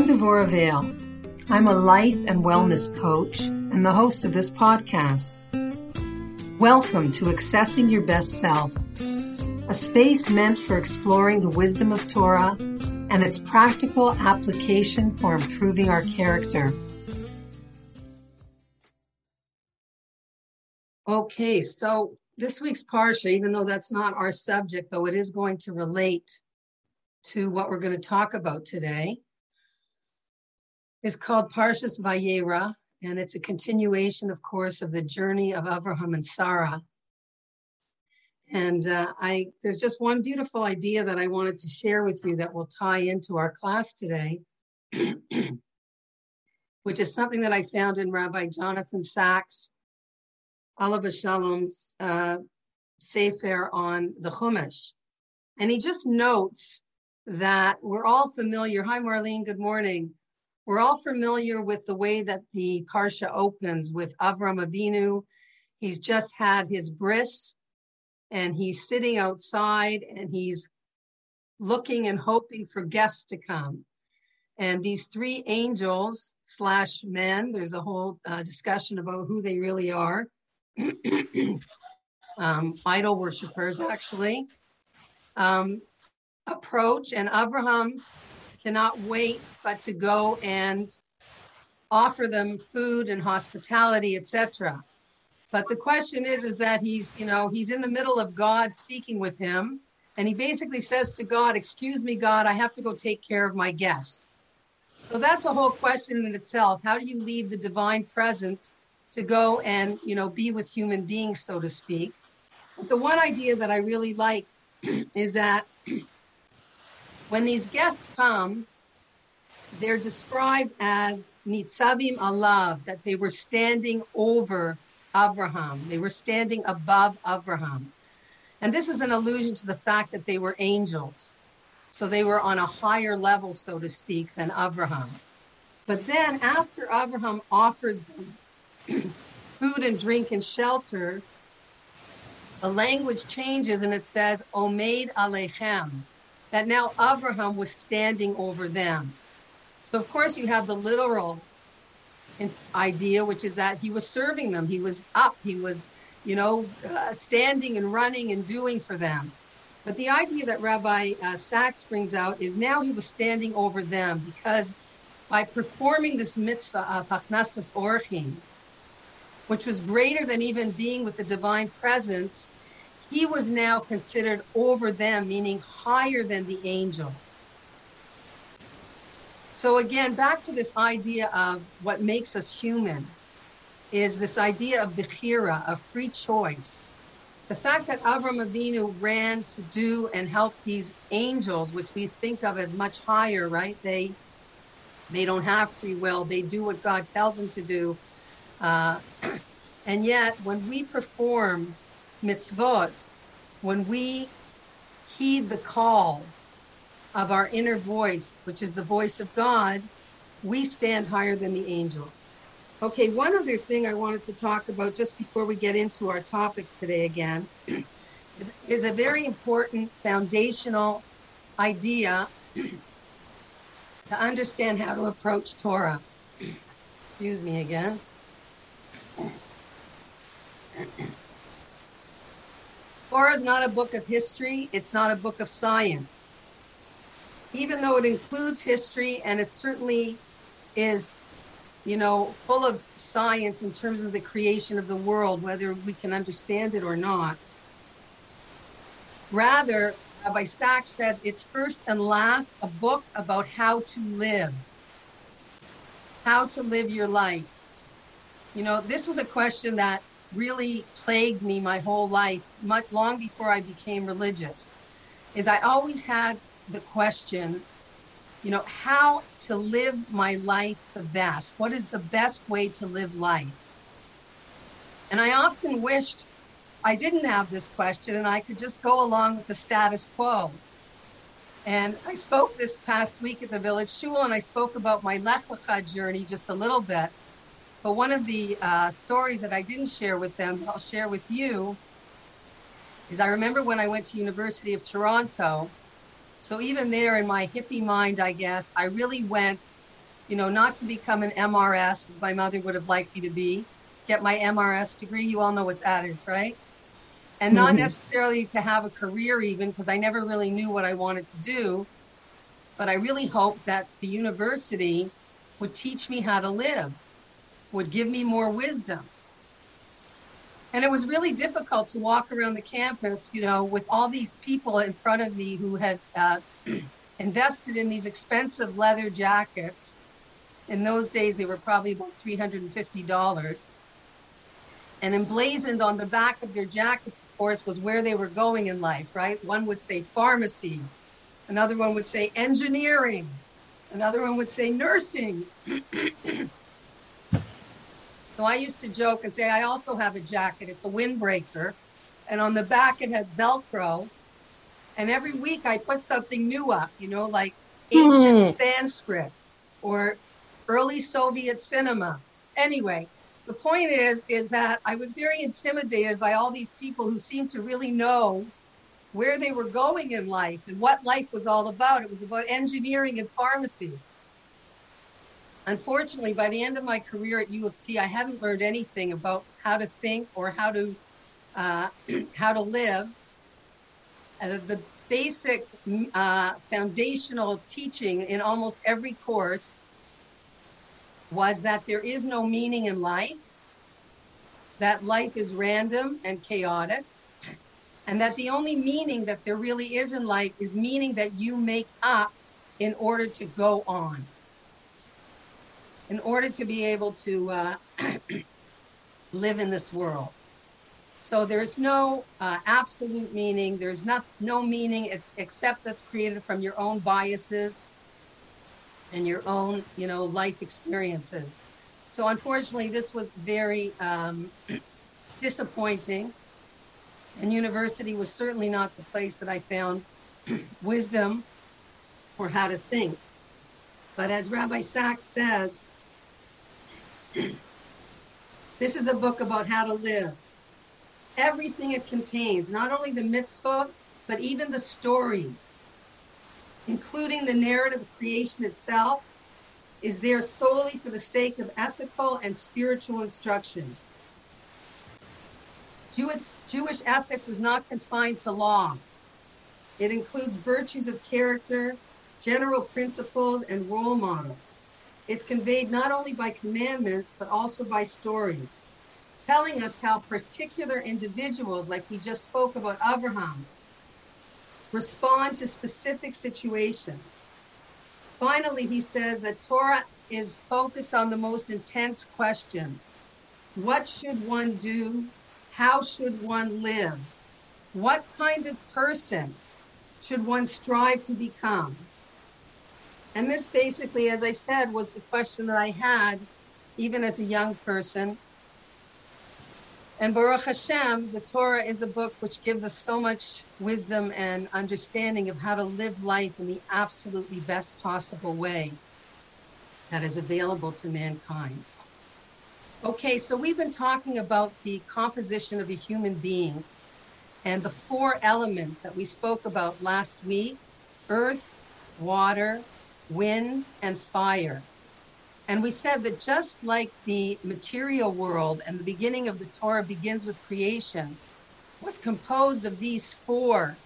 I'm Devorah Vale. I'm a life and wellness coach and the host of this podcast. Welcome to Accessing Your Best Self, a space meant for exploring the wisdom of Torah and its practical application for improving our character. Okay, so this week's Parsha, even though that's not our subject, though it is going to relate to what we're going to talk about today, is called Parshas Vayera, and it's a continuation, of course, of the journey of Avraham and Sarah. And uh, I, there's just one beautiful idea that I wanted to share with you that will tie into our class today, which is something that I found in Rabbi Jonathan Sacks, Olav Hashalom's uh, Sefer on the Chumash. And he just notes that we're all familiar. Hi, Marlene. Good morning. We're all familiar with the way that the Parsha opens with Avram Avinu. He's just had his bris and he's sitting outside and he's looking and hoping for guests to come. And these three angels slash men, there's a whole uh, discussion about who they really are. um, idol worshippers, actually, um, approach, and Abraham cannot wait but to go and offer them food and hospitality, etc. But the question is, is that he's, you know, he's in the middle of God speaking with him, and he basically says to God, "Excuse me, God, I have to go take care of my guests." So that's a whole question in itself. How do you leave the divine presence to go and, you know, be with human beings, so to speak? But the one idea that I really liked is that when these guests come, they're described as nitzavim alav, that they were standing over Avraham. They were standing above Avraham. And this is an allusion to the fact that they were angels. So they were on a higher level, so to speak, than Avraham. But then after Avraham offers them food and drink and shelter, the language changes and it says, Omeid Aleihem that now Abraham was standing over them. So, of course, you have the literal idea, which is that he was serving them. He was up. He was, you know, uh, standing and running and doing for them. But the idea that Rabbi uh, Sacks brings out is now he was standing over them because by performing this mitzvah of Haknasas Orchim, which was greater than even being with the divine presence, he was now considered over them, meaning higher than the angels. So, again, back to this idea of what makes us human is this idea of bechira, of free choice. The fact that Avram Avinu ran to do and help these angels, which we think of as much higher, right? They they don't have free will. They do what God tells them to do. Uh, and yet, when we perform mitzvot, when we heed the call of our inner voice, which is the voice of God, we stand higher than the angels. Okay, one other thing I wanted to talk about just before we get into our topics today again is, a very important foundational idea to understand how to approach Torah. Excuse me again. Torah is not a book of history, it's not a book of science. Even though it includes history and it certainly is, you know, full of science in terms of the creation of the world, whether we can understand it or not. Rather, Rabbi Sacks says it's first and last a book about how to live, how to live your life. You know, this was a question that really plagued me my whole life, much long before I became religious, is I always had the question, you know, how to live my life the best. What is the best way to live life? And I often wished I didn't have this question and I could just go along with the status quo. And I spoke this past week at the village shul and I spoke about my Lech Lecha journey just a little bit. But one of the uh, stories that I didn't share with them, I'll share with you, is I remember when I went to University of Toronto. So even there in my hippie mind, I guess, I really went you know, not to become an MRS, as my mother would have liked me to be, get my MRS degree. You all know what that is, right? And not Mhm. necessarily to have a career, even because I never really knew what I wanted to do. But I really hoped that the university would teach me how to live, would give me more wisdom. And it was really difficult to walk around the campus, you know, with all these people in front of me who had uh, invested in these expensive leather jackets. In those days, they were probably about $350. And emblazoned on the back of their jackets, of course, was where they were going in life, right? One would say pharmacy, another one would say engineering, another one would say nursing. so I used to joke and say, I also have a jacket. It's a windbreaker. And on the back, it has Velcro. And every week I put something new up, you know, like ancient Hmm. Sanskrit or early Soviet cinema. Anyway, the point is, is that I was very intimidated by all these people who seemed to really know where they were going in life and what life was all about. It was about engineering and pharmacy. Unfortunately, by the end of my career at U of T, I hadn't learned anything about how to think or how to uh, how to live. Uh, the basic uh, foundational teaching in almost every course was that there is no meaning in life, that life is random and chaotic, and that the only meaning that there really is in life is meaning that you make up in order to go on, in order to be able to uh, live in this world. So there's no uh, absolute meaning. There's not no meaning it's, except that's created from your own biases and your own, you know, life experiences. So unfortunately, this was very um, disappointing. And university was certainly not the place that I found wisdom or how to think. But as Rabbi Sacks says, this is a book about how to live. Everything it contains, not only the mitzvah, but even the stories, including the narrative of creation itself, is there solely for the sake of ethical and spiritual instruction. Jew- Jewish ethics is not confined to law. It includes virtues of character, general principles, and role models. It's conveyed not only by commandments, but also by stories, telling us how particular individuals, like we just spoke about Abraham, respond to specific situations. Finally, he says that Torah is focused on the most intense question What should one do? How should one live? What kind of person should one strive to become? And this basically, as I said, was the question that I had even as a young person. And Baruch Hashem, the Torah is a book which gives us so much wisdom and understanding of how to live life in the absolutely best possible way that is available to mankind. Okay, so we've been talking about the composition of a human being and the four elements that we spoke about last week earth, water, wind, and fire. And we said that just like the material world and the beginning of the Torah begins with creation, was composed of these four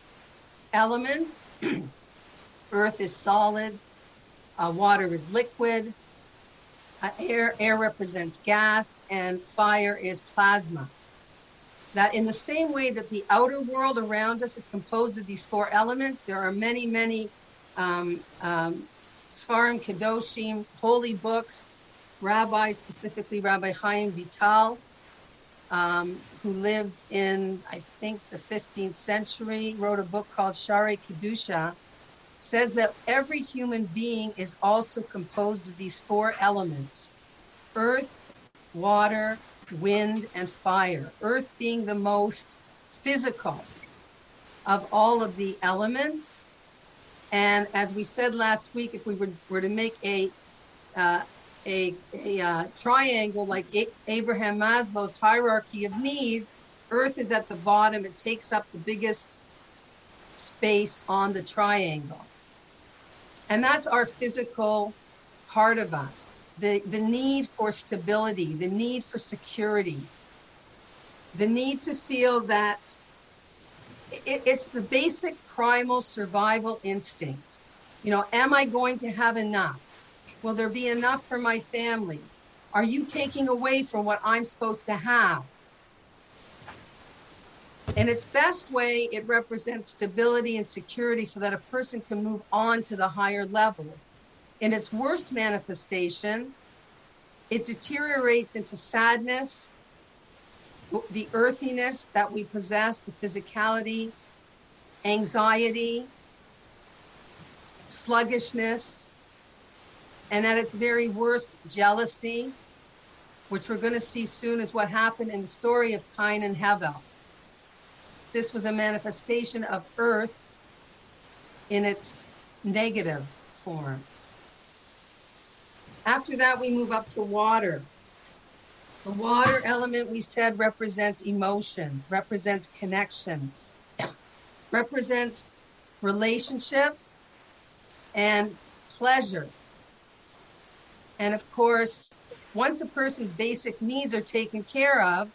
elements. Earth is solids, uh, water is liquid, uh, air, air represents gas, and fire is plasma. That in the same way that the outer world around us is composed of these four elements, there are many, many um, um, Sfarim Kedoshim, holy books, rabbis, specifically Rabbi Chaim Vital, um, who lived in, I think, the 15th century, wrote a book called Sha'arei Kedusha, says that every human being is also composed of these four elements earth, water, wind, and fire. Earth being the most physical of all of the elements. And as we said last week, if we were, were to make a uh, a, a uh, triangle like a- Abraham Maslow's hierarchy of needs, Earth is at the bottom. It takes up the biggest space on the triangle. And that's our physical part of us. The, the need for stability, the need for security, the need to feel that it, it's the basic primal survival instinct. You know, am I going to have enough? Will there be enough for my family? Are you taking away from what I'm supposed to have? In its best way, it represents stability and security so that a person can move on to the higher levels. In its worst manifestation, it deteriorates into sadness, the earthiness that we possess, the physicality, anxiety, sluggishness, and at its very worst, jealousy, which we're going to see soon is what happened in the story of Cain and Hevel. This was a manifestation of earth in its negative form. After that, we move up to water. The water element, we said, represents emotions, represents connection, represents relationships and pleasure. And of course, once a person's basic needs are taken care of,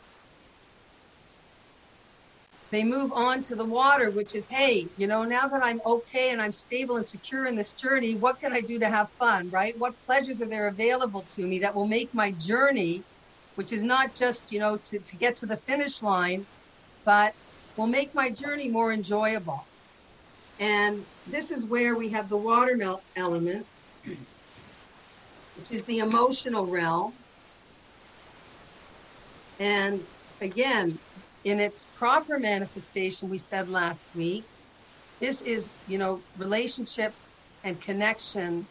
they move on to the water, which is, hey, you know, now that I'm okay and I'm stable and secure in this journey, what can I do to have fun, right? What pleasures are there available to me that will make my journey which is not just, you know, to, to get to the finish line, but will make my journey more enjoyable. And this is where we have the watermelon element, which is the emotional realm. And again, in its proper manifestation, we said last week, this is, you know, relationships and connection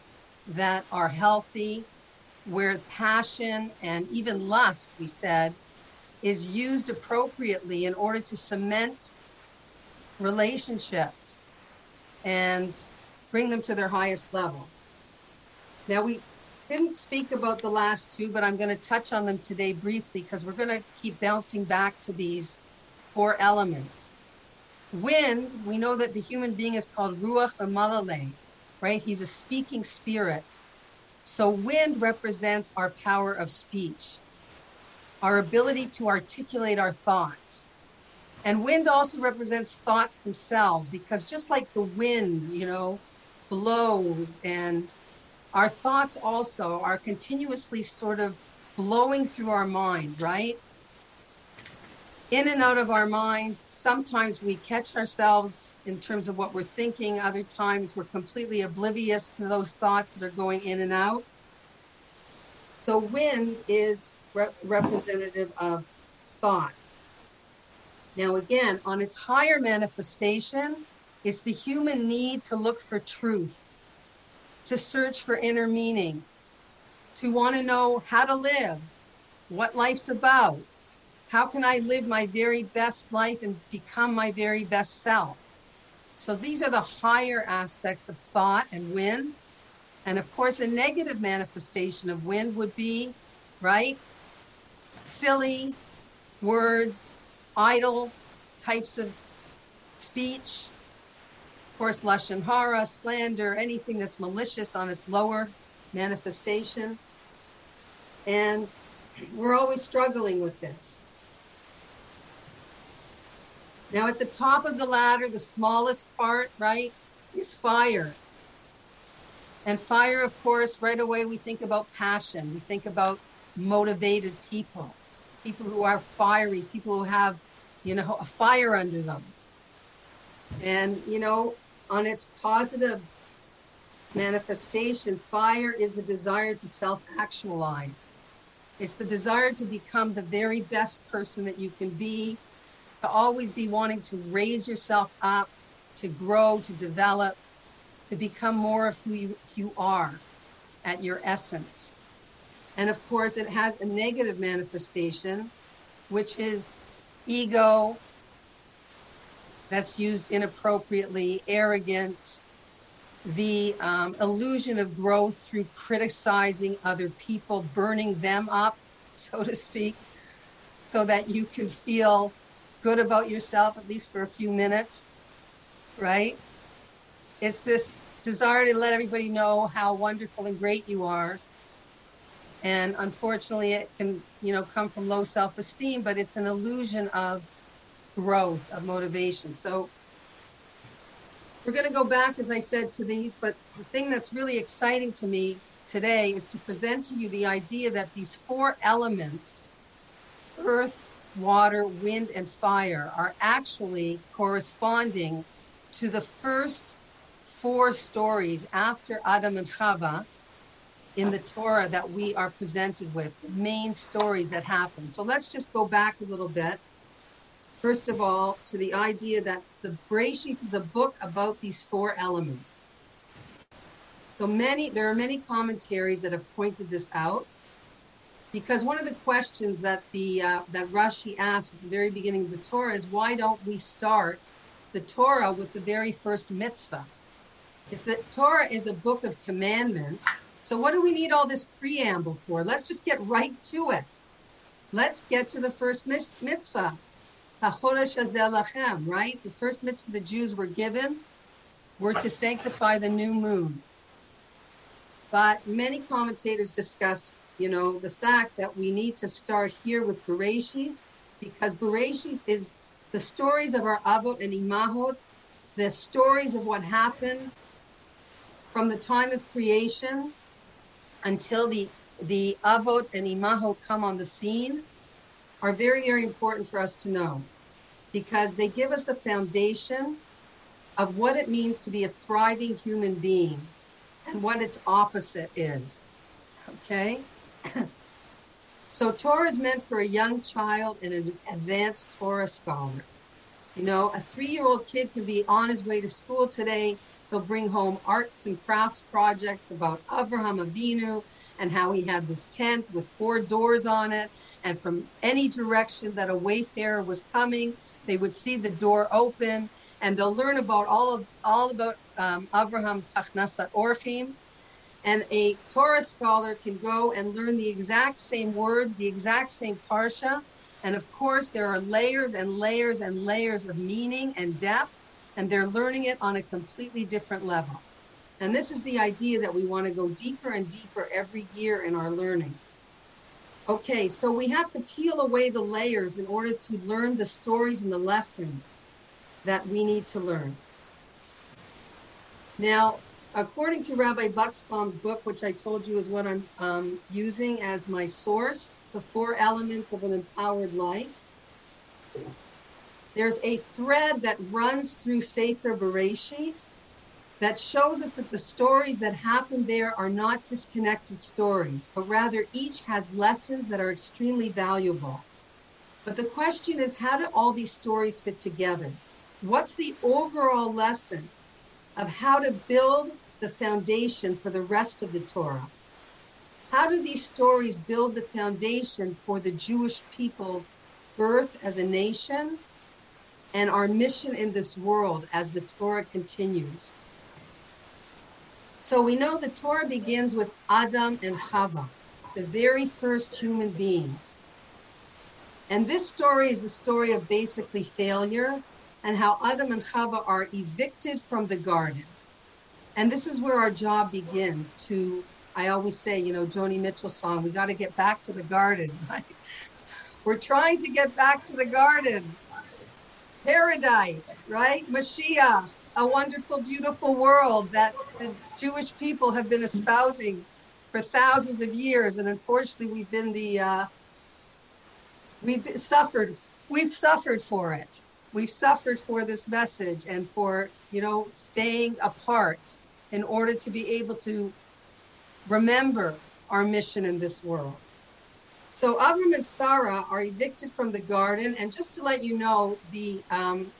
that are healthy, where passion and even lust, we said, is used appropriately in order to cement relationships and bring them to their highest level. Now, we didn't speak about the last two, but I'm going to touch on them today briefly because we're going to keep bouncing back to these four elements. Wind, we know that the human being is called Ruach Memalela, right? He's a speaking spirit. So, wind represents our power of speech, our ability to articulate our thoughts. And wind also represents thoughts themselves because just like the wind, you know, blows and our thoughts also are continuously sort of blowing through our mind, right? In and out of our minds. Sometimes we catch ourselves in terms of what we're thinking. Other times we're completely oblivious to those thoughts that are going in and out. So wind is re- representative of thoughts. Now, again, on its higher manifestation, it's the human need to look for truth, to search for inner meaning, to want to know how to live, what life's about, how can I live my very best life and become my very best self. So these are the higher aspects of thought and wind. And of course, a negative manifestation of wind would be, right? Silly words, idle types of speech. Of course, lashon hara, slander, anything that's malicious on its lower manifestation. And we're always struggling with this. Now, at the top of the ladder, the smallest part, right, is fire. And fire, of course, right away we think about passion. We think about motivated people, people who are fiery, people who have, you know, a fire under them. And, you know, on its positive manifestation, fire is the desire to self actualize. It's the desire to become the very best person that you can be, to always be wanting to raise yourself up, to grow, to develop, to become more of who you, you are at your essence. And of course, it has a negative manifestation, which is ego that's used inappropriately, arrogance, the um, illusion of growth through criticizing other people, burning them up, so to speak, so that you can feel good about yourself, at least for a few minutes, right? It's this desire to let everybody know how wonderful and great you are. And unfortunately, it can, you know, come from low self-esteem, but it's an illusion of growth, of motivation. So we're going to go back, as I said, to these, but the thing that's really exciting to me today is to present to you the idea that these four elements, earth, water, wind, and fire, are actually corresponding to the first four stories after Adam and Chava in the Torah that we are presented with, main stories that happen. So let's just go back a little bit. First of all, to the idea that the Bereshis is a book about these four elements. So many, there are many commentaries that have pointed this out, because one of the questions that the uh, that Rashi asked at the very beginning of the Torah is why don't we start the Torah with the very first mitzvah? If the Torah is a book of commandments, so what do we need all this preamble for? Let's just get right to it. Let's get to the first mitzvah. Right? The first mitzvah the Jews were given were to sanctify the new moon. But many commentators discuss, you know, the fact that we need to start here with Bereshis because Bereshis is the stories of our Avot and Imahot, the stories of what happened from the time of creation until the the avot and Imahot come on the scene are very very important for us to know because they give us a foundation of what it means to be a thriving human being and what its opposite is okay so torah is meant for a young child and an advanced torah scholar you know a three-year-old kid can be on his way to school today He'll bring home arts and crafts projects about Avraham Avinu and how he had this tent with four doors on it. And from any direction that a wayfarer was coming, they would see the door open and they'll learn about all of all about um, Abraham's Hachnasat Orchim. And a Torah scholar can go and learn the exact same words, the exact same parsha. And of course, there are layers and layers and layers of meaning and depth and they're learning it on a completely different level. And this is the idea that we want to go deeper and deeper every year in our learning. Okay, so we have to peel away the layers in order to learn the stories and the lessons that we need to learn. Now, according to Rabbi Buxbaum's book, which I told you is what I'm um, using as my source, The Four Elements of an Empowered Life, there's a thread that runs through Sefer Bereshit that shows us that the stories that happen there are not disconnected stories, but rather each has lessons that are extremely valuable. But the question is, how do all these stories fit together? What's the overall lesson of how to build the foundation for the rest of the Torah? How do these stories build the foundation for the Jewish people's birth as a nation and our mission in this world as the Torah continues. So we know the Torah begins with Adam and Chava, the very first human beings. And this story is the story of basically failure and how Adam and Chava are evicted from the garden. And this is where our job begins to, I always say, you know, Joni Mitchell song, we got to get back to the garden. Right? We're trying to get back to the garden paradise, right? Mashiach, a wonderful, beautiful world that the Jewish people have been espousing for thousands of years. And unfortunately, we've been the, uh, we've suffered, we've suffered for it. We've suffered for this message and for, you know, staying apart in order to be able to remember our mission in this world. So Avram and Sarah are evicted from the garden, and just to let you know, the um,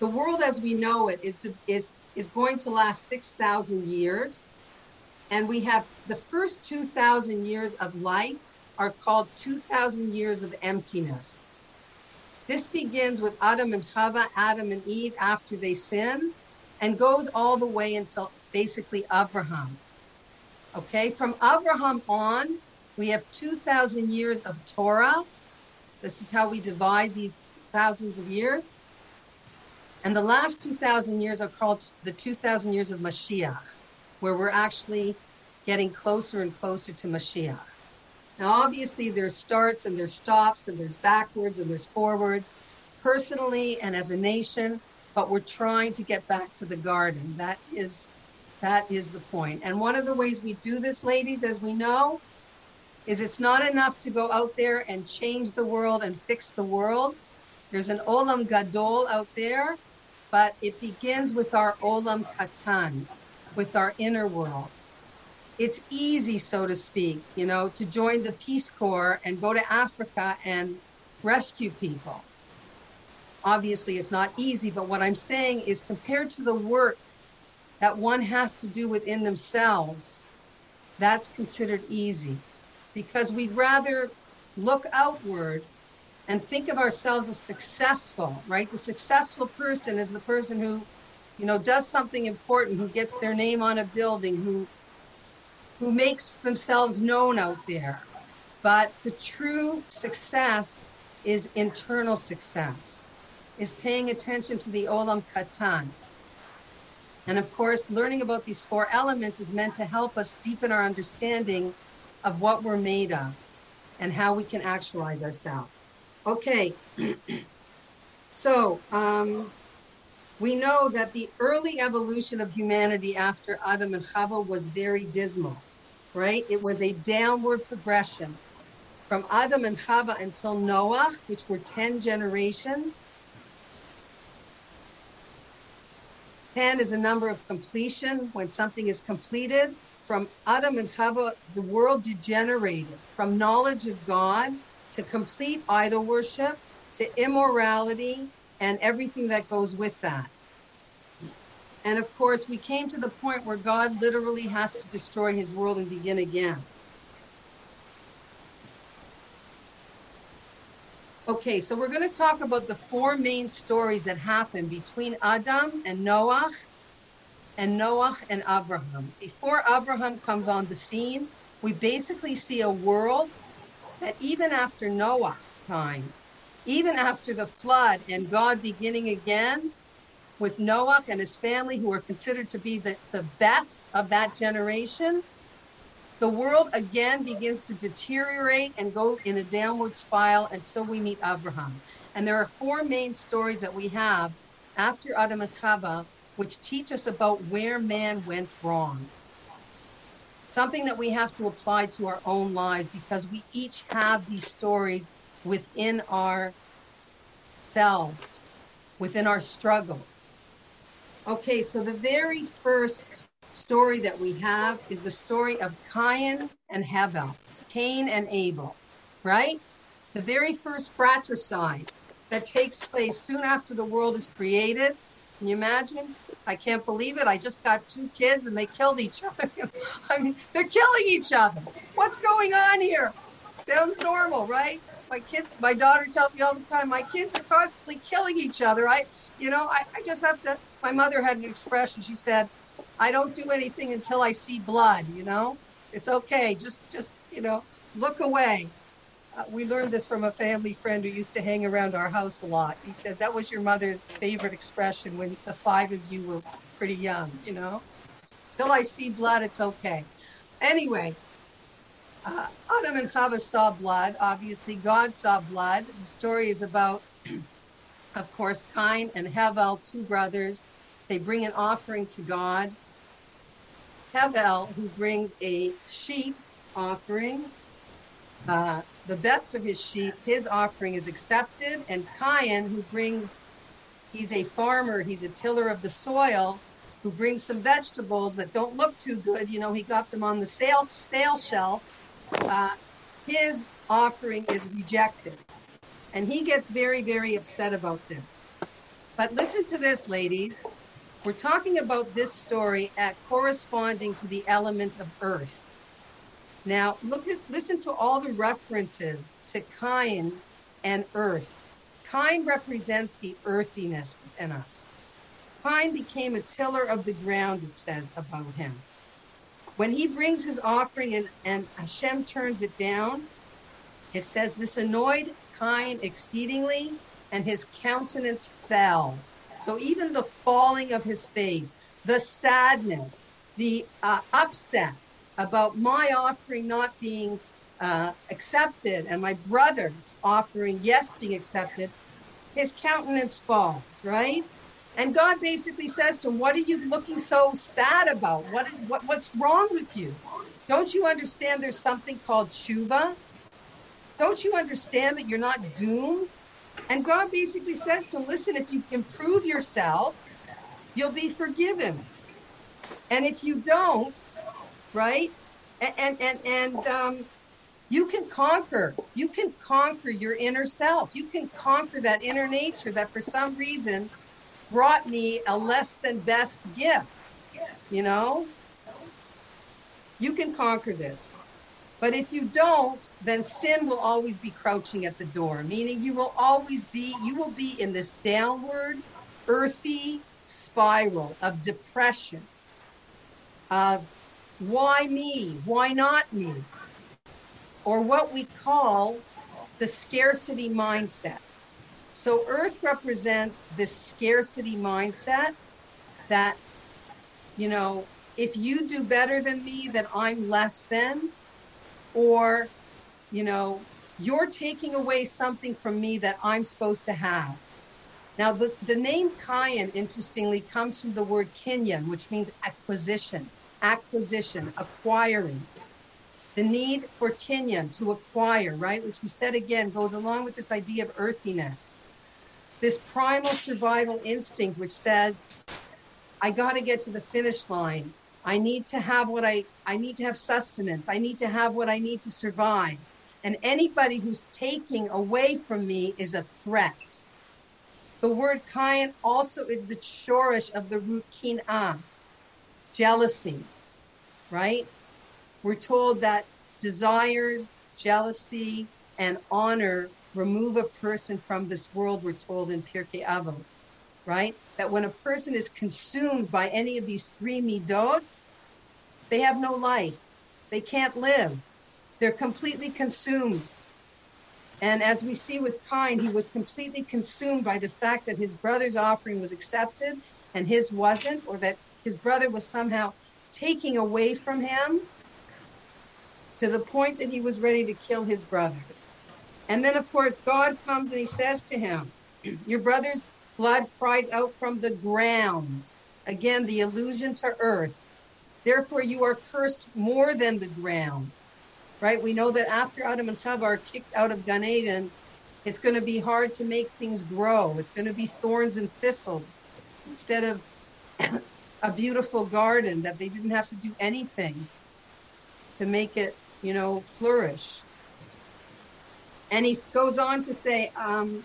the world as we know it is to, is is going to last six thousand years, and we have the first two thousand years of life are called two thousand years of emptiness. This begins with Adam and Chava, Adam and Eve after they sin, and goes all the way until basically Abraham. Okay, from Abraham on, we have 2,000 years of Torah. This is how we divide these thousands of years. And the last 2,000 years are called the 2,000 years of Mashiach, where we're actually getting closer and closer to Mashiach. Now, obviously, there's starts and there's stops and there's backwards and there's forwards, personally and as a nation, but we're trying to get back to the garden. That is that is the point. And one of the ways we do this, ladies, as we know, is it's not enough to go out there and change the world and fix the world. There's an olam gadol out there, but it begins with our olam katan, with our inner world. It's easy, so to speak, you know, to join the Peace Corps and go to Africa and rescue people. Obviously, it's not easy, but what I'm saying is compared to the work that one has to do within themselves, that's considered easy because we'd rather look outward and think of ourselves as successful, right? The successful person is the person who, you know, does something important, who gets their name on a building, who who makes themselves known out there. But the true success is internal success, is paying attention to the Olam Katan, and of course, learning about these four elements is meant to help us deepen our understanding of what we're made of and how we can actualize ourselves. Okay, so um, we know that the early evolution of humanity after Adam and Chava was very dismal, right? It was a downward progression from Adam and Chava until Noah, which were 10 generations. 10 is a number of completion, when something is completed. From Adam and Chava, the world degenerated from knowledge of God to complete idol worship to immorality and everything that goes with that. And of course, we came to the point where God literally has to destroy his world and begin again. Okay, so we're going to talk about the four main stories that happened between Adam and Noah and Noah and Abraham. Before Abraham comes on the scene, we basically see a world that even after Noah's time, even after the flood and God beginning again with Noah and his family, who are considered to be the, the best of that generation, the world again begins to deteriorate and go in a downward spiral until we meet Abraham. And there are four main stories that we have after Adam and Chava, which teach us about where man went wrong. Something that we have to apply to our own lives because we each have these stories within ourselves, within our struggles. Okay, so the very first story that we have is the story of Cain and Hevel, Cain and Abel, right? The very first fratricide that takes place soon after the world is created. Can you imagine? I can't believe it. I just got two kids and they killed each other. I mean, they're killing each other. What's going on here? Sounds normal, right? My kids, my daughter tells me all the time, my kids are constantly killing each other. I, you know, I, I just have to. My mother had an expression. She said, I don't do anything until I see blood, you know? It's okay. Just, just, you know, look away. Uh, we learned this from a family friend who used to hang around our house a lot. He said that was your mother's favorite expression when the five of you were pretty young, you know? Till I see blood, it's okay. Anyway, uh, Adam and Chava saw blood. Obviously, God saw blood. The story is about, of course, Cain and Hevel, two brothers. They bring an offering to God. Hevel, who brings a sheep offering, uh, the best of his sheep, his offering is accepted. And Cain, who brings, he's a farmer, he's a tiller of the soil, who brings some vegetables that don't look too good. You know, he got them on the sale, sale shelf. Uh, his offering is rejected. And he gets very, very upset about this. But listen to this, ladies. We're talking about this story at corresponding to the element of earth. Now, look at listen to all the references to Cain and earth. Cain represents the earthiness within us. Cain became a tiller of the ground, it says about him. When he brings his offering and, and Hashem turns it down, it says, This annoyed Cain exceedingly, and his countenance fell. So even the falling of his face, the sadness, the uh, upset about my offering not being uh, accepted and my brother's offering yes being accepted, his countenance falls, right? And God basically says to him, What are you looking so sad about? What, is, what what's wrong with you? Don't you understand there's something called tshuva? Don't you understand that you're not doomed? And God basically says to him, Listen, if you improve yourself, you'll be forgiven. And if you don't, right? And and and, and um, you can conquer. You can conquer your inner self. You can conquer that inner nature that for some reason brought me a less than best gift. You know? You can conquer this. But if you don't, then sin will always be crouching at the door, meaning you will always be, you will be in this downward, earthy spiral of depression, of why me? Why not me? Or what we call the scarcity mindset. So Earth represents this scarcity mindset that, you know, if you do better than me, then I'm less than, or, you know, you're taking away something from me that I'm supposed to have. Now, the, the name Kayan, interestingly, comes from the word kinyan, which means acquisition, acquisition, acquiring. The need for kinyan, to acquire, right, which we said again, goes along with this idea of earthiness this primal survival instinct which says i got to get to the finish line i need to have what i i need to have sustenance. I need to have what i need to survive. And anybody who's taking away from me is a threat. The word kayan also is the shorish of the root kin'ah jealousy right? We're told that desires jealousy and honor remove a person from this world, we're told in Pirkei Avot, right? That when a person is consumed by any of these three midot, they have no life. They can't live. They're completely consumed. And as we see with Cain, he was completely consumed by the fact that his brother's offering was accepted and his wasn't, or that his brother was somehow taking away from him to the point that he was ready to kill his brother. And then, of course, God comes and he says to him, Your brother's blood cries out from the ground. Again, the allusion to earth. Therefore, you are cursed more than the ground. Right? We know that after Adam and Chava are kicked out of Gan Eden, it's going to be hard to make things grow. It's going to be thorns and thistles instead of a beautiful garden that they didn't have to do anything to make it, you know, flourish. And he goes on to say, um,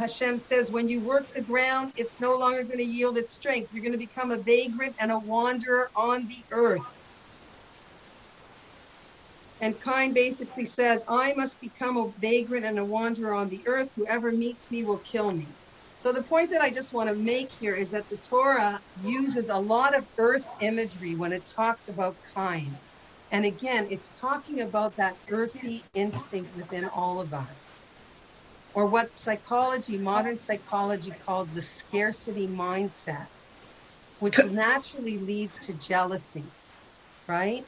Hashem says, when you work the ground, it's no longer going to yield its strength. You're going to become a vagrant and a wanderer on the earth. And Cain basically says, I must become a vagrant and a wanderer on the earth. Whoever meets me will kill me. So the point that I just want to make here is that the Torah uses a lot of earth imagery when it talks about Cain. And again, it's talking about that earthy instinct within all of us, or what psychology, modern psychology, calls the scarcity mindset, which naturally leads to jealousy, right?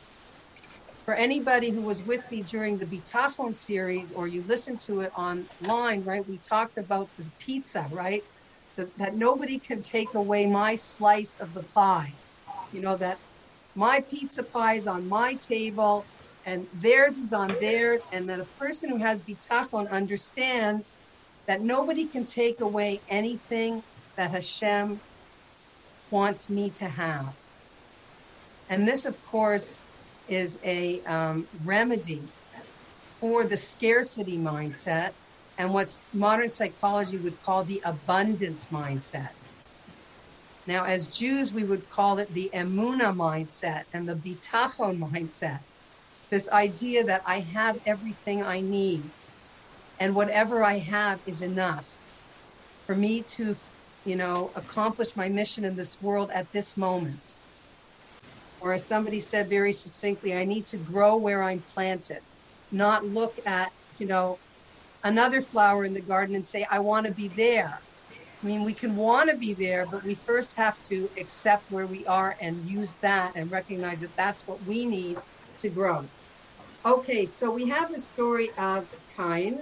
For anybody who was with me during the Bitachon series, or you listened to it online, right? We talked about the pizza, right? The, that nobody can take away my slice of the pie. You know, that my pizza pie is on my table and theirs is on theirs, and that a person who has bitachon understands that nobody can take away anything that Hashem wants me to have. And this, of course, is a um, remedy for the scarcity mindset and what modern psychology would call the abundance mindset. Now, as Jews, we would call it the emuna mindset and the bitachon mindset. This idea that I have everything I need and whatever I have is enough for me to, you know, accomplish my mission in this world at this moment. Or as somebody said very succinctly, I need to grow where I'm planted, not look at, you know, another flower in the garden and say, I want to be there I mean, we can want to be there, but we first have to accept where we are and use that and recognize that that's what we need to grow. Okay, so we have the story of Cain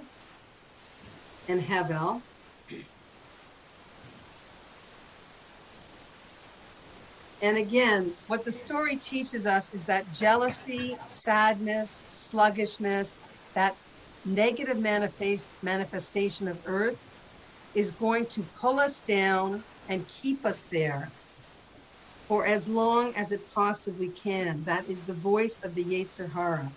and Hevel. And again, what the story teaches us is that jealousy, sadness, sluggishness, that negative manifest, manifestation of earth is going to pull us down and keep us there for as long as it possibly can. That is the voice of the Yetzer Hara.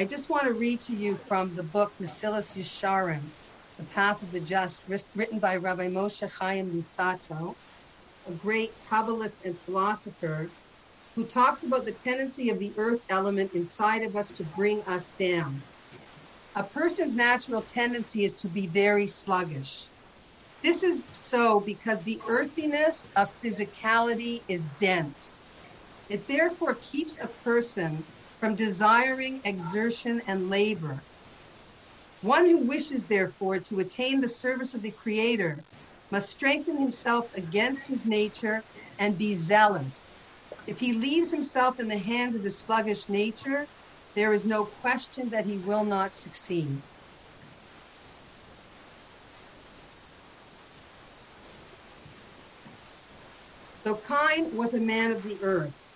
I just want to read to you from the book Mesilas Yesharim, The Path of the Just, written by Rabbi Moshe Chaim Luzzatto, a great Kabbalist and philosopher who talks about the tendency of the earth element inside of us to bring us down. A person's natural tendency is to be very sluggish. This is so because the earthiness of physicality is dense. It therefore keeps a person from desiring exertion and labor. One who wishes, therefore, to attain the service of the Creator must strengthen himself against his nature and be zealous. If he leaves himself in the hands of his sluggish nature, there is no question that he will not succeed. So Cain was a man of the earth,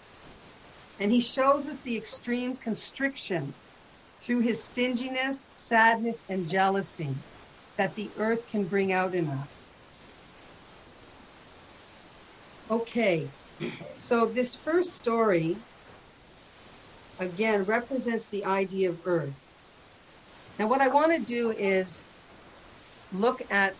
and he shows us the extreme constriction through his stinginess, sadness, and jealousy that the earth can bring out in us. Okay, so this first story again represents the idea of earth. Now, what I want to do is look at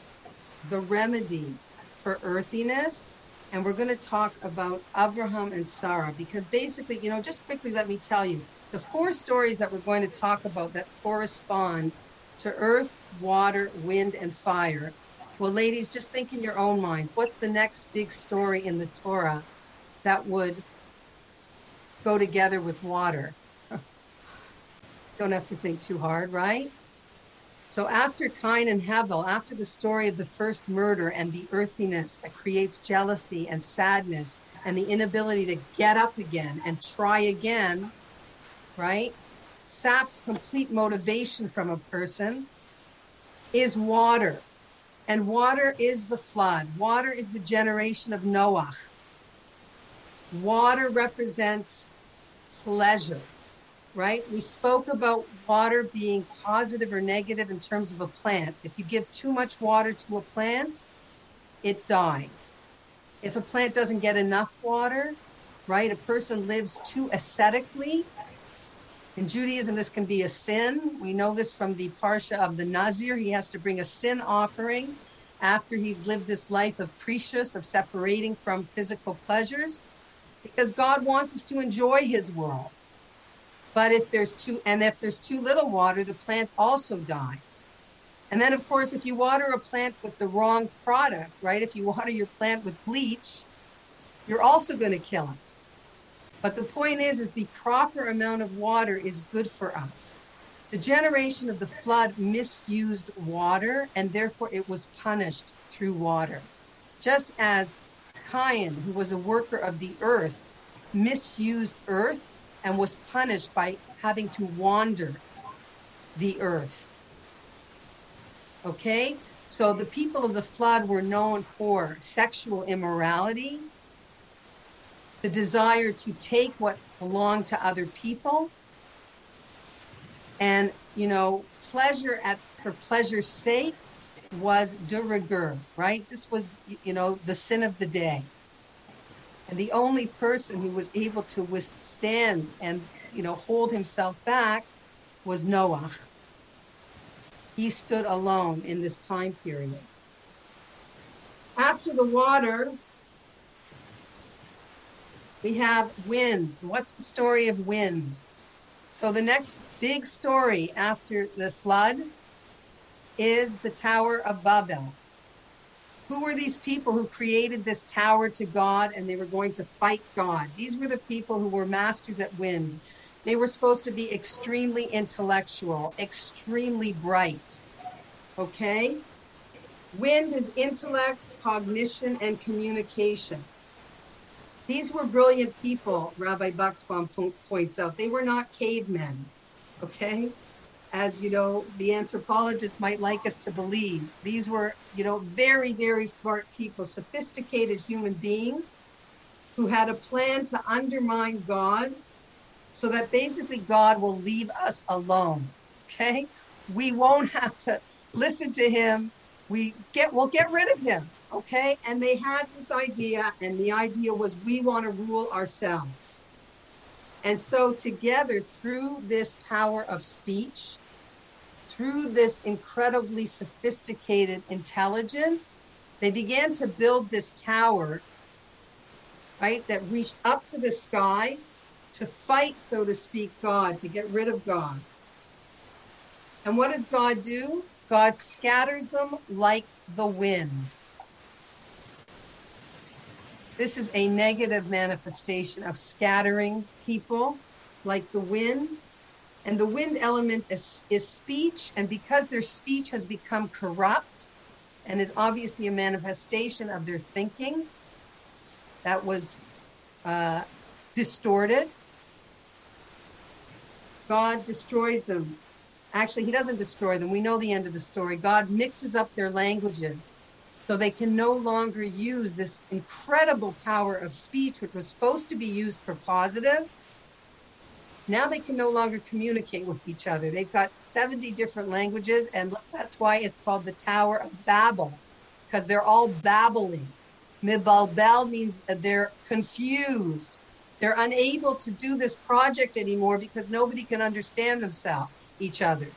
the remedy for earthiness, and we're going to talk about Abraham and Sarah because basically, you know, just quickly let me tell you the four stories that we're going to talk about that correspond to earth, water, wind, and fire. Well, ladies, just think in your own mind what's the next big story in the Torah that would go together with water. Don't have to think too hard, right? So after Cain and Hevel, after the story of the first murder and the earthiness that creates jealousy and sadness and the inability to get up again and try again, right? Saps complete motivation from a person is water. And water is the flood. Water is the generation of Noah. Water represents pleasure, right? We spoke about water being positive or negative in terms of a plant. If you give too much water to a plant, it dies. If a plant doesn't get enough water, right, a person lives too ascetically. In Judaism, this can be a sin. We know this from the Parsha of the Nazir. He has to bring a sin offering after he's lived this life of precious, of separating from physical pleasures because God wants us to enjoy his world. But if there's too and if there's too little water, the plant also dies. And then of course, if you water a plant with the wrong product, right? If you water your plant with bleach, you're also going to kill it. But the point is is the proper amount of water is good for us. The generation of the flood misused water and therefore it was punished through water. Just as Cain, who was a worker of the earth, misused earth and was punished by having to wander the earth. Okay? So the people of the flood were known for sexual immorality, the desire to take what belonged to other people, and, you know, pleasure at for pleasure's sake was de rigueur, right? This was, you know, the sin of the day. And the only person who was able to withstand and, you know, hold himself back was Noah. He stood alone in this time period. After the water, we have wind. What's the story of wind? So the next big story after the flood is the Tower of Babel. Who were these people who created this tower to God and they were going to fight God? These were the people who were masters at wind. They were supposed to be extremely intellectual, extremely bright. Okay? Wind is intellect, cognition, and communication. These were brilliant people, Rabbi Buxbaum po- points out. They were not cavemen, okay? As you know, the anthropologists might like us to believe. These were, you know, very, very smart people, sophisticated human beings who had a plan to undermine God so that basically God will leave us alone, okay? We won't have to listen to him. We get we'll get rid of him. Okay. And they had this idea, and the idea was we want to rule ourselves. And so, together, through this power of speech, through this incredibly sophisticated intelligence, they began to build this tower, right, that reached up to the sky to fight, so to speak, God, to get rid of God. And what does God do? God scatters them like the wind. This is a negative manifestation of scattering people like the wind. And the wind element is, is speech. And because their speech has become corrupt and is obviously a manifestation of their thinking that was uh, distorted, God destroys them. Actually, He doesn't destroy them. We know the end of the story. God mixes up their languages so they can no longer use this incredible power of speech, which was supposed to be used for positive. Now they can no longer communicate with each other. They've got 70 different languages, and that's why it's called the Tower of Babel, because they're all babbling. Mibalbel means they're confused. They're unable to do this project anymore because nobody can understand themselves, each other,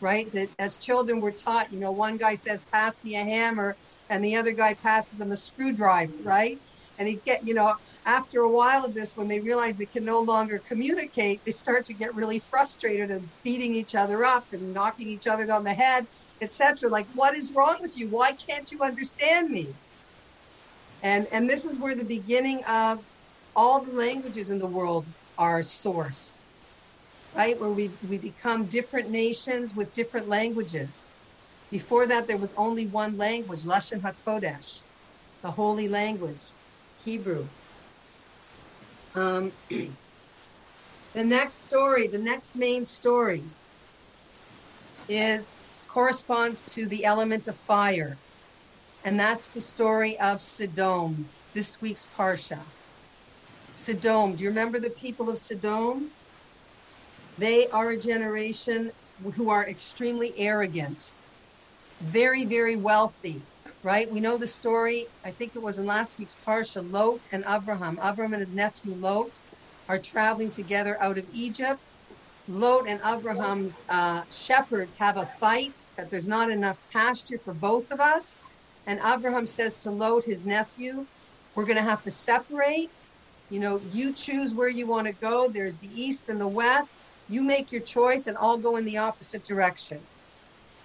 right? That as children we're taught, you know, one guy says, pass me a hammer, and the other guy passes him a screwdriver, right? And he get, you know, after a while of this, when they realize they can no longer communicate, they start to get really frustrated and beating each other up and knocking each other on the head, etc. Like, what is wrong with you? Why can't you understand me? And and this is where the beginning of all the languages in the world are sourced, right? Where we we become different nations with different languages. Before that, there was only one language, Lashon HaKodesh, the holy language, Hebrew. Um, the next story, the next main story, is corresponds to the element of fire, and that's the story of Sodom. This week's parsha. Sodom. Do you remember the people of Sodom? They are a generation who are extremely arrogant very, very wealthy, right? We know the story. I think it was in last week's Parsha, Lot and Abraham. Abraham and his nephew Lot are traveling together out of Egypt. Lot and Abraham's uh, shepherds have a fight that there's not enough pasture for both of us. And Abraham says to Lot, his nephew, we're going to have to separate. You know, you choose where you want to go. There's the east and the west. You make your choice, and I'll go in the opposite direction.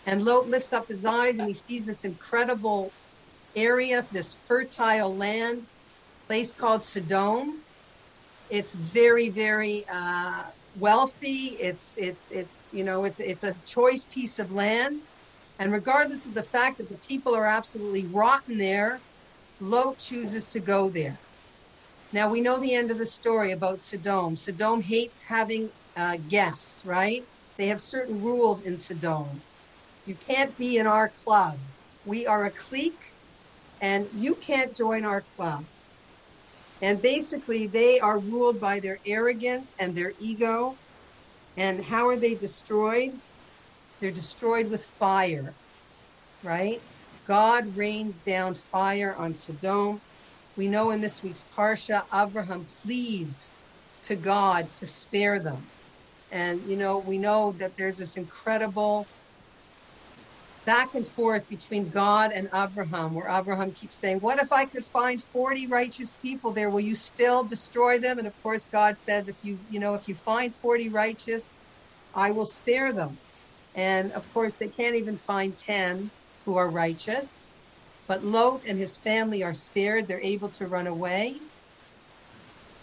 And Lot lifts up his eyes and he sees this incredible area, this fertile land, place called Sodom. It's very, very uh, wealthy. It's, it's, it's, you know, it's, it's a choice piece of land. And regardless of the fact that the people are absolutely rotten there, Lot chooses to go there. Now we know the end of the story about Sodom. Sodom hates having uh, guests, right? They have certain rules in Sodom. You can't be in our club. We are a clique and you can't join our club. And basically, they are ruled by their arrogance and their ego. And how are they destroyed? They're destroyed with fire, right? God rains down fire on Sodom. We know in this week's Parsha, Abraham pleads to God to spare them. And, you know, we know that there's this incredible back and forth between God and Abraham, where Abraham keeps saying, What if I could find 40 righteous people there? Will you still destroy them? And of course, God says, If you, you know, if you find 40 righteous, I will spare them. And of course, they can't even find 10 who are righteous. But Lot and his family are spared. They're able to run away.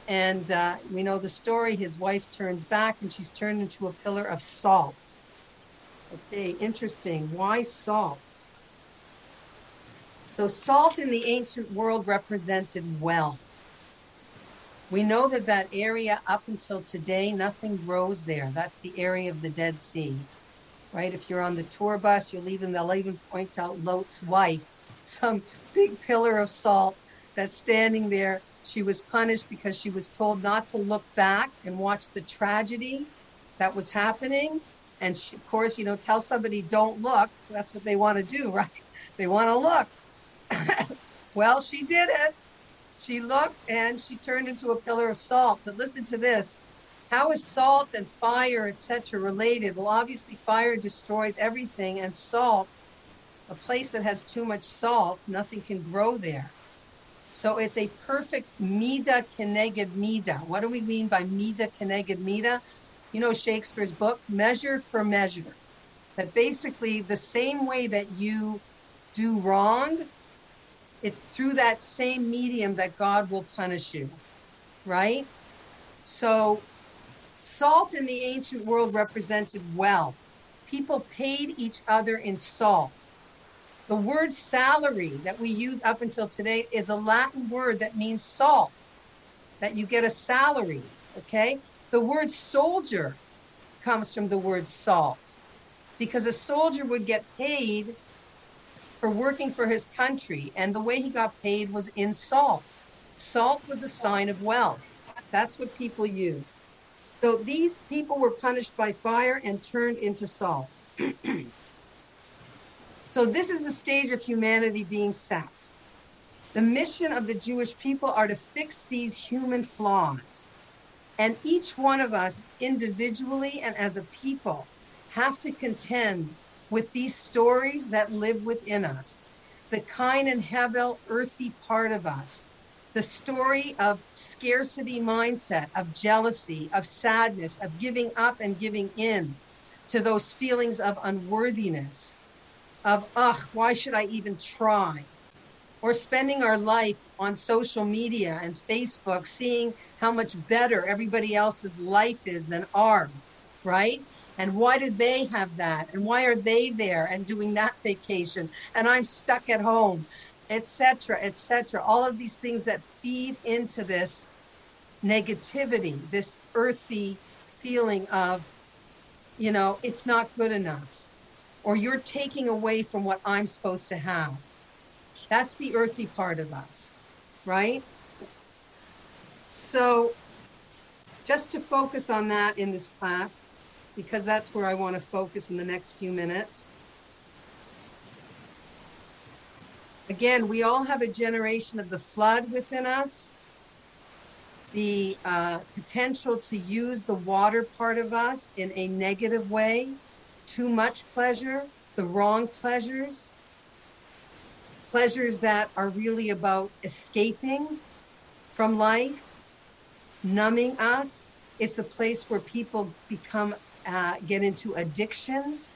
And uh, we know the story. His wife turns back and she's turned into a pillar of salt. Okay, interesting. Why salt? So, salt in the ancient world represented wealth. We know that that area up until today, nothing grows there. That's the area of the Dead Sea, right? If you're on the tour bus, you'll even, they'll even point out Lot's wife, some big pillar of salt that's standing there. She was punished because she was told not to look back and watch the tragedy that was happening. And she, of course, you know, tell somebody don't look. That's what they want to do, right? They want to look. well, she did it. She looked and she turned into a pillar of salt. But listen to this. How is salt and fire, etc., related? Well, obviously, fire destroys everything, and salt, a place that has too much salt, nothing can grow there. So it's a perfect mida keneged mida. What do we mean by mida keneged mida? You know Shakespeare's book, Measure for Measure. That basically the same way that you do wrong, it's through that same medium that God will punish you, right? So salt in the ancient world represented wealth. People paid each other in salt. The word salary that we use up until today is a Latin word that means salt, that you get a salary, okay? The word soldier comes from the word salt because a soldier would get paid for working for his country, and the way he got paid was in salt. Salt was a sign of wealth. That's what people used. So these people were punished by fire and turned into salt. So this is the stage of humanity being sapped. The mission of the Jewish people are to fix these human flaws. And each one of us individually and as a people have to contend with these stories that live within us. The Cain and Hevel earthy part of us, the story of scarcity mindset, of jealousy, of sadness, of giving up and giving in to those feelings of unworthiness, of, ugh, why should I even try? Or spending our life on social media and Facebook, seeing how much better everybody else's life is than ours, right? And why do they have that? And why are they there and doing that vacation? And I'm stuck at home, etc., etc. All of these things that feed into this negativity, this earthy feeling of, you know, it's not good enough or you're taking away from what I'm supposed to have. That's the earthy part of us, right? So, just to focus on that in this class, because that's where I want to focus in the next few minutes. Again, we all have a generation of the flood within us, the uh, potential to use the water part of us in a negative way too much pleasure, the wrong pleasures, pleasures that are really about escaping from life, numbing us. It's a place where people become, uh, get into addictions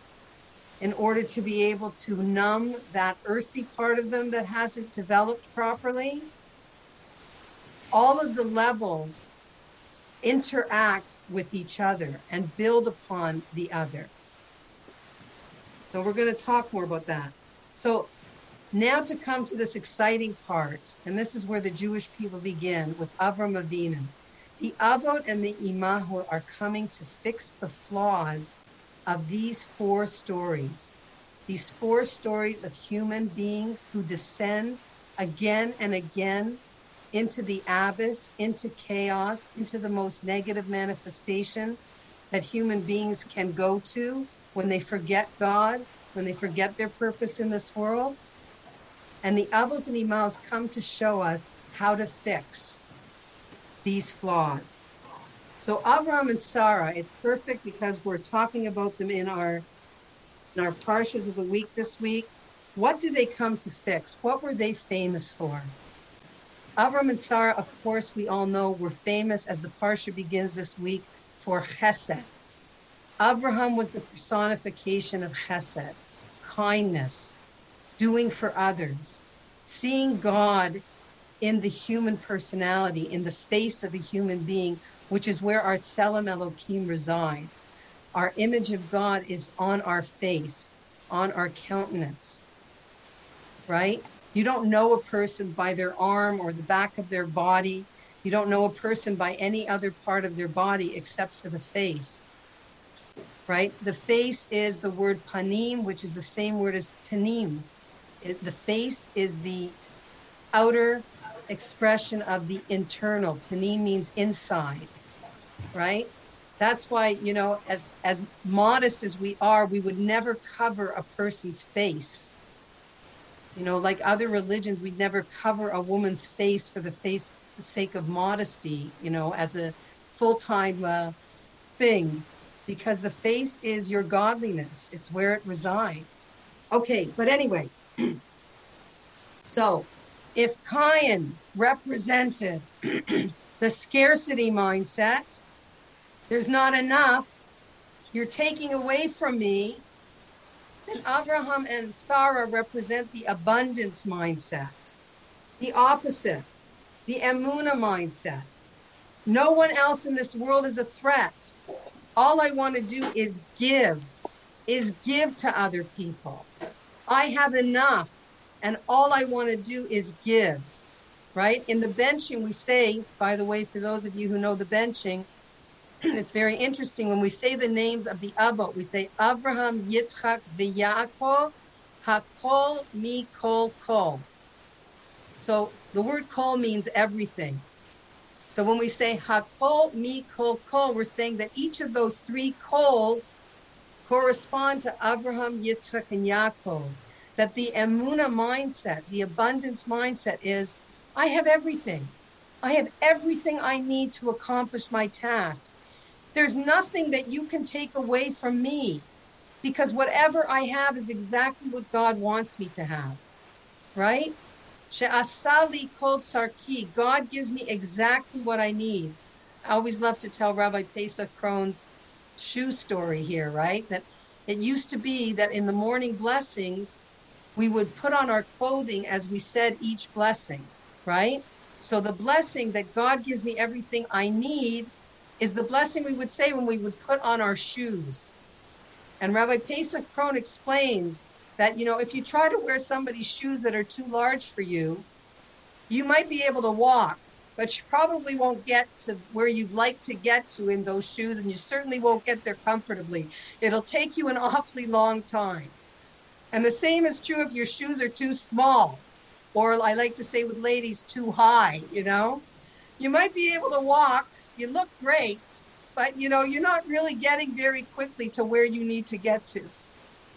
in order to be able to numb that earthy part of them that hasn't developed properly. All of the levels interact with each other and build upon the other. So we're going to talk more about that. So now to come to this exciting part, and this is where the Jewish people begin with Avram Avinu. The Avot and the Imaho are coming to fix the flaws of these four stories. These four stories of human beings who descend again and again into the abyss, into chaos, into the most negative manifestation that human beings can go to when they forget God, when they forget their purpose in this world. And the Avos and Imaos come to show us how to fix these flaws. So Avram and Sarah, it's perfect because we're talking about them in our in our parshas of the week this week. What did they come to fix? What were they famous for? Avram and Sarah, of course, we all know were famous as the parsha begins this week for chesed, Abraham was the personification of chesed, kindness, doing for others, seeing God in the human personality, in the face of a human being, which is where our Tselem Elohim resides. Our image of God is on our face, on our countenance, right? You don't know a person by their arm or the back of their body. You don't know a person by any other part of their body except for the face. Right? The face is the word panim, which is the same word as pnim. It, the face is the outer expression of the internal. Pnim means inside, right? That's why, you know, as as modest as we are, we would never cover a person's face. You know, like other religions, we'd never cover a woman's face for the face sake of modesty, you know, as a full-time uh, thing, because the face is your godliness. It's where it resides. Okay, but anyway, so if Cain represented the scarcity mindset, there's not enough, you're taking away from me, then Abraham and Sarah represent the abundance mindset, the opposite, the Emuna mindset. No one else in this world is a threat. All I want to do is give, is give to other people. I have enough. And all I want to do is give, right? In the benching, we say, by the way, for those of you who know the benching, it's very interesting when we say the names of the Avot, we say Abraham, Yitzchak, V'Yaakov, Hakol, Mikol, Kol. Kol. So the word kol means everything. So when we say Hakol, Mikol, Kol, we're saying that each of those three kols correspond to Abraham, Yitzchak, and Yaakov that the emuna mindset, the abundance mindset is I have everything. I have everything I need to accomplish my task. There's nothing that you can take away from me because whatever I have is exactly what God wants me to have. Right? She'asali kol sarki. God gives me exactly what I need. I always love to tell Rabbi Pesach Krohn's shoe story here, right? That it used to be that in the morning blessings, we would put on our clothing as we said each blessing, right? So the blessing that God gives me everything I need is the blessing we would say when we would put on our shoes. And Rabbi Pesach Krohn explains that, you know, if you try to wear somebody's shoes that are too large for you, you might be able to walk, but you probably won't get to where you'd like to get to in those shoes, and you certainly won't get there comfortably. It'll take you an awfully long time. And the same is true if your shoes are too small, or I like to say with ladies, too high, you know? You might be able to walk, you look great, but you know, you're not really getting very quickly to where you need to get to.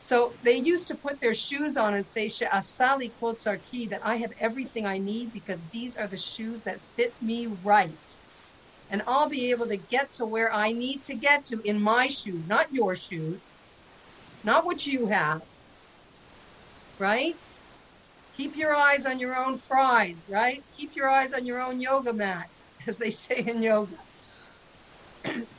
So they used to put their shoes on and say, Asali kol sarki, that I have everything I need because these are the shoes that fit me right. And I'll be able to get to where I need to get to in my shoes, not your shoes, not what you have, right? Keep your eyes on your own fries, right? Keep your eyes on your own yoga mat, as they say in yoga.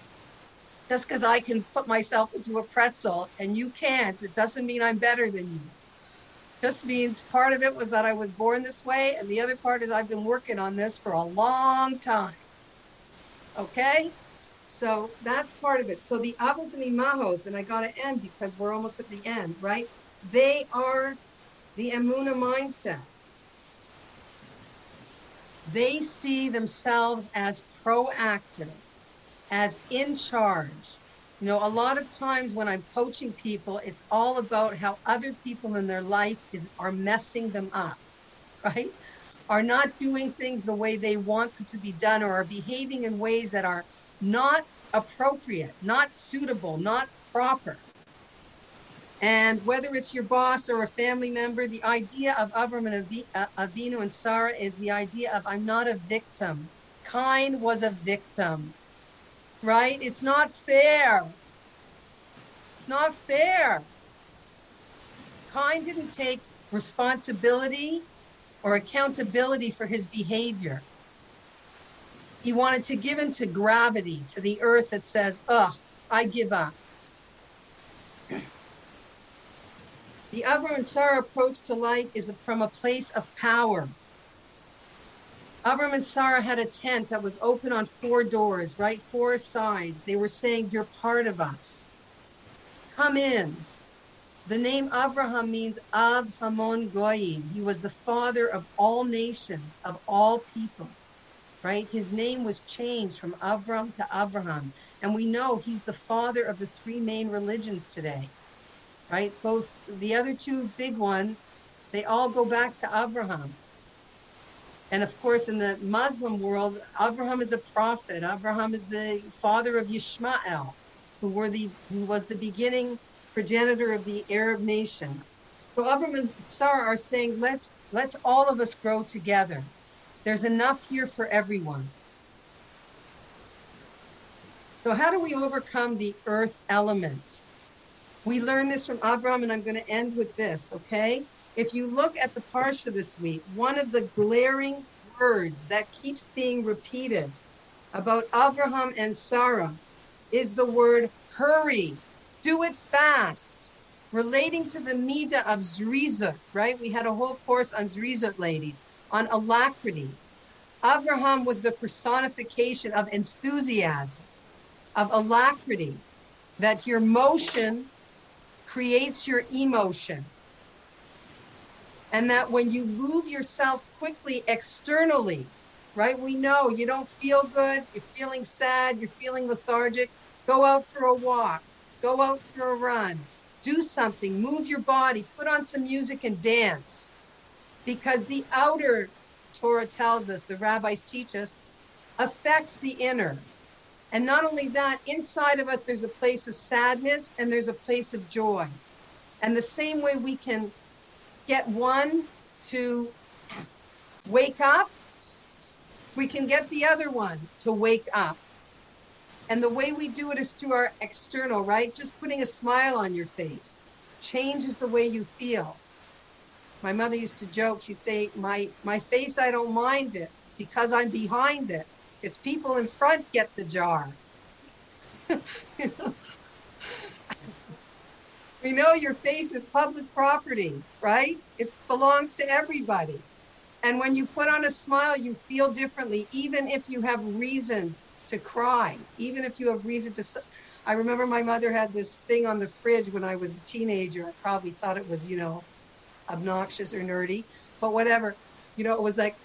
Just because I can put myself into a pretzel and you can't, it doesn't mean I'm better than you. Just means part of it was that I was born this way, and the other part is I've been working on this for a long time. Okay? So that's part of it. So the Avos and Imahos, and I got to end because we're almost at the end, right? They are the Emuna mindset. They see themselves as proactive, as in charge. You know, a lot of times when I'm coaching people, it's all about how other people in their life is are messing them up, right? Are not doing things the way they want them to be done or are behaving in ways that are not appropriate, not suitable, not proper. And whether it's your boss or a family member, the idea of Avram and uh, Avinu and Sarah is the idea of I'm not a victim. Cain was a victim, right? It's not fair. Not fair. Cain didn't take responsibility or accountability for his behavior. He wanted to give in to gravity, to the earth that says, ugh, I give up. The Sarah approach to life is from a place of power. Avram and Sarah had a tent that was open on four doors, right? Four sides. They were saying, You're part of us. Come in. The name Abraham means Av Hamon Goyim. He was the father of all nations, of all people, right? His name was changed from Avram to Abraham. And we know he's the father of the three main religions today, right? Both the other two big ones, they all go back to Abraham. And of course, in the Muslim world, Abraham is a prophet. Abraham is the father of Yishmael, who were the who was the beginning progenitor of the Arab nation. So Abraham and Sarah are saying, let's let's all of us grow together. There's enough here for everyone. So how do we overcome the earth element? We learn this from Abraham, and I'm going to end with this, okay? If you look at the Parsha this week, one of the glaring words that keeps being repeated about Abraham and Sarah is the word hurry. Do it fast. Relating to the Mida of Zrizut, right? We had a whole course on Zrizut, ladies, on alacrity. Abraham was the personification of enthusiasm, of alacrity, that your motion creates your emotion and that when you move yourself quickly externally, right? We know you don't feel good, you're feeling sad, you're feeling lethargic. Go out for a walk, go out for a run, do something, move your body, put on some music and dance. Because the outer, Torah tells us, the rabbis teach us, affects the inner. And not only that, inside of us, there's a place of sadness and there's a place of joy. And the same way we can get one to wake up, we can get the other one to wake up. And the way we do it is through our external, right? Just putting a smile on your face changes the way you feel. My mother used to joke, she'd say, My my face, I don't mind it because I'm behind it. It's people in front get the jar. We know your face is public property, right? It belongs to everybody. And when you put on a smile, you feel differently, even if you have reason to cry, even if you have reason to. I remember my mother had this thing on the fridge when I was a teenager. I probably thought it was, you know, obnoxious or nerdy, but whatever. You know, it was like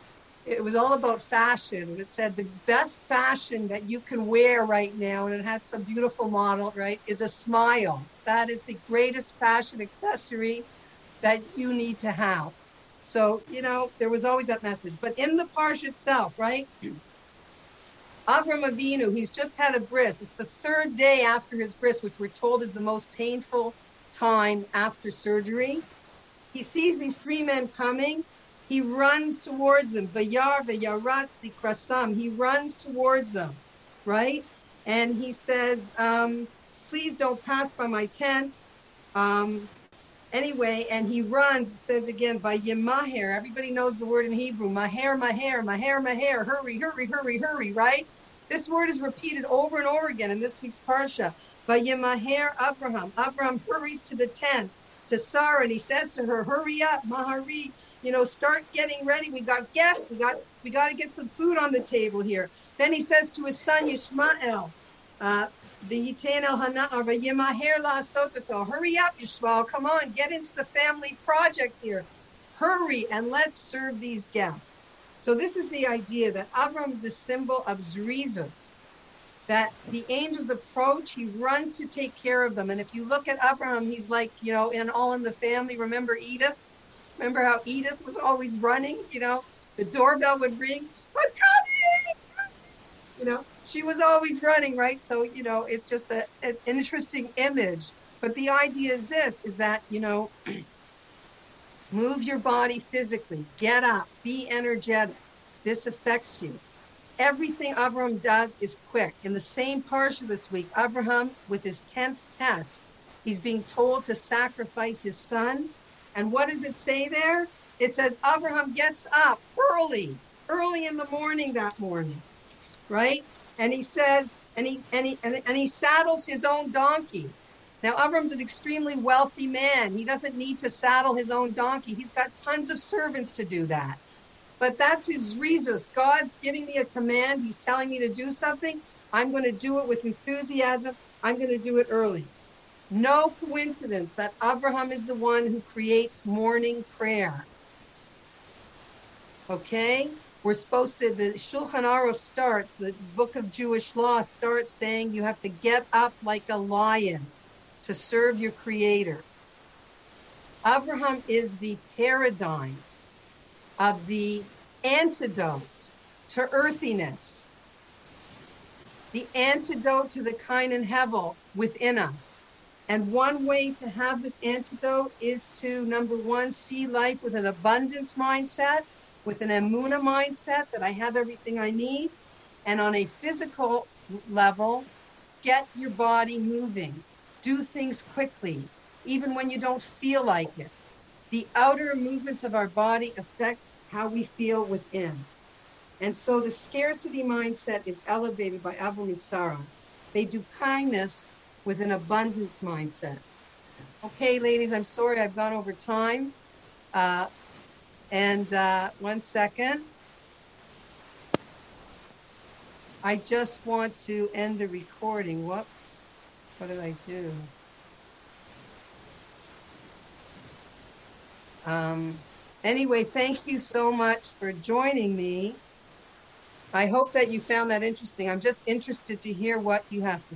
it was all about fashion and it said the best fashion that you can wear right now and it had some beautiful model right is a smile. That is the greatest fashion accessory that you need to have. So you know there was always that message. But in the parsh itself right? Avram Avinu, he's just had a bris. It's the third day after his bris, which we're told is the most painful time after surgery. He sees these three men coming he runs towards them. Vayar vayaratz krasam. He runs towards them, right? And he says, um, please don't pass by my tent. Um, anyway, and he runs, it says again, Vayemaher. Everybody knows the word in Hebrew. Maher, Maher, Maher, Maher. Hurry, hurry, hurry, hurry, right? This word is repeated over and over again in this week's Parsha. Vayemaher Abraham. Abraham hurries to the tent to Sarah and he says to her, Hurry up, Mahari you know, start getting ready. We got guests. We got we got to get some food on the table here. Then he says to his son Yishmael, uh, Hurry up, Yishmael. Come on, get into the family project here. Hurry and let's serve these guests. So this is the idea that Avram is the symbol of Zrizut, that the angels approach, he runs to take care of them. And if you look at Abraham, he's like, you know, in All in the Family, remember Edith? Remember how Edith was always running? You know, the doorbell would ring. I'm coming. You know, she was always running, right? So you know, it's just a, an interesting image. But the idea is this: is that you know, move your body physically, get up, be energetic. This affects you. Everything Abraham does is quick. In the same parsha this week, Abraham, with his tenth test, he's being told to sacrifice his son and what does it say there? It says Abraham gets up early, early in the morning that morning, right? And he says, and he and he and, and he saddles his own donkey. Now Abraham's an extremely wealthy man. He doesn't need to saddle his own donkey. He's got tons of servants to do that. But that's his reasons. God's giving me a command. He's telling me to do something. I'm going to do it with enthusiasm. I'm going to do it early. No coincidence that Abraham is the one who creates morning prayer. Okay? We're supposed to, the Shulchan Aruch starts, the book of Jewish law starts saying you have to get up like a lion to serve your creator. Abraham is the paradigm of the antidote to earthiness, the antidote to the Cain and Hevel within us. And one way to have this antidote is to, number one, see life with an abundance mindset, with an emuna mindset that I have everything I need. And on a physical level, get your body moving. Do things quickly, even when you don't feel like it. The outer movements of our body affect how we feel within. And so the scarcity mindset is elevated by and They do kindness with an abundance mindset. Okay, ladies, I'm sorry I've gone over time. Uh, and uh, one second. I just want to end the recording. Whoops. What did I do? Um, anyway, thank you so much for joining me. I hope that you found that interesting. I'm just interested to hear what you have to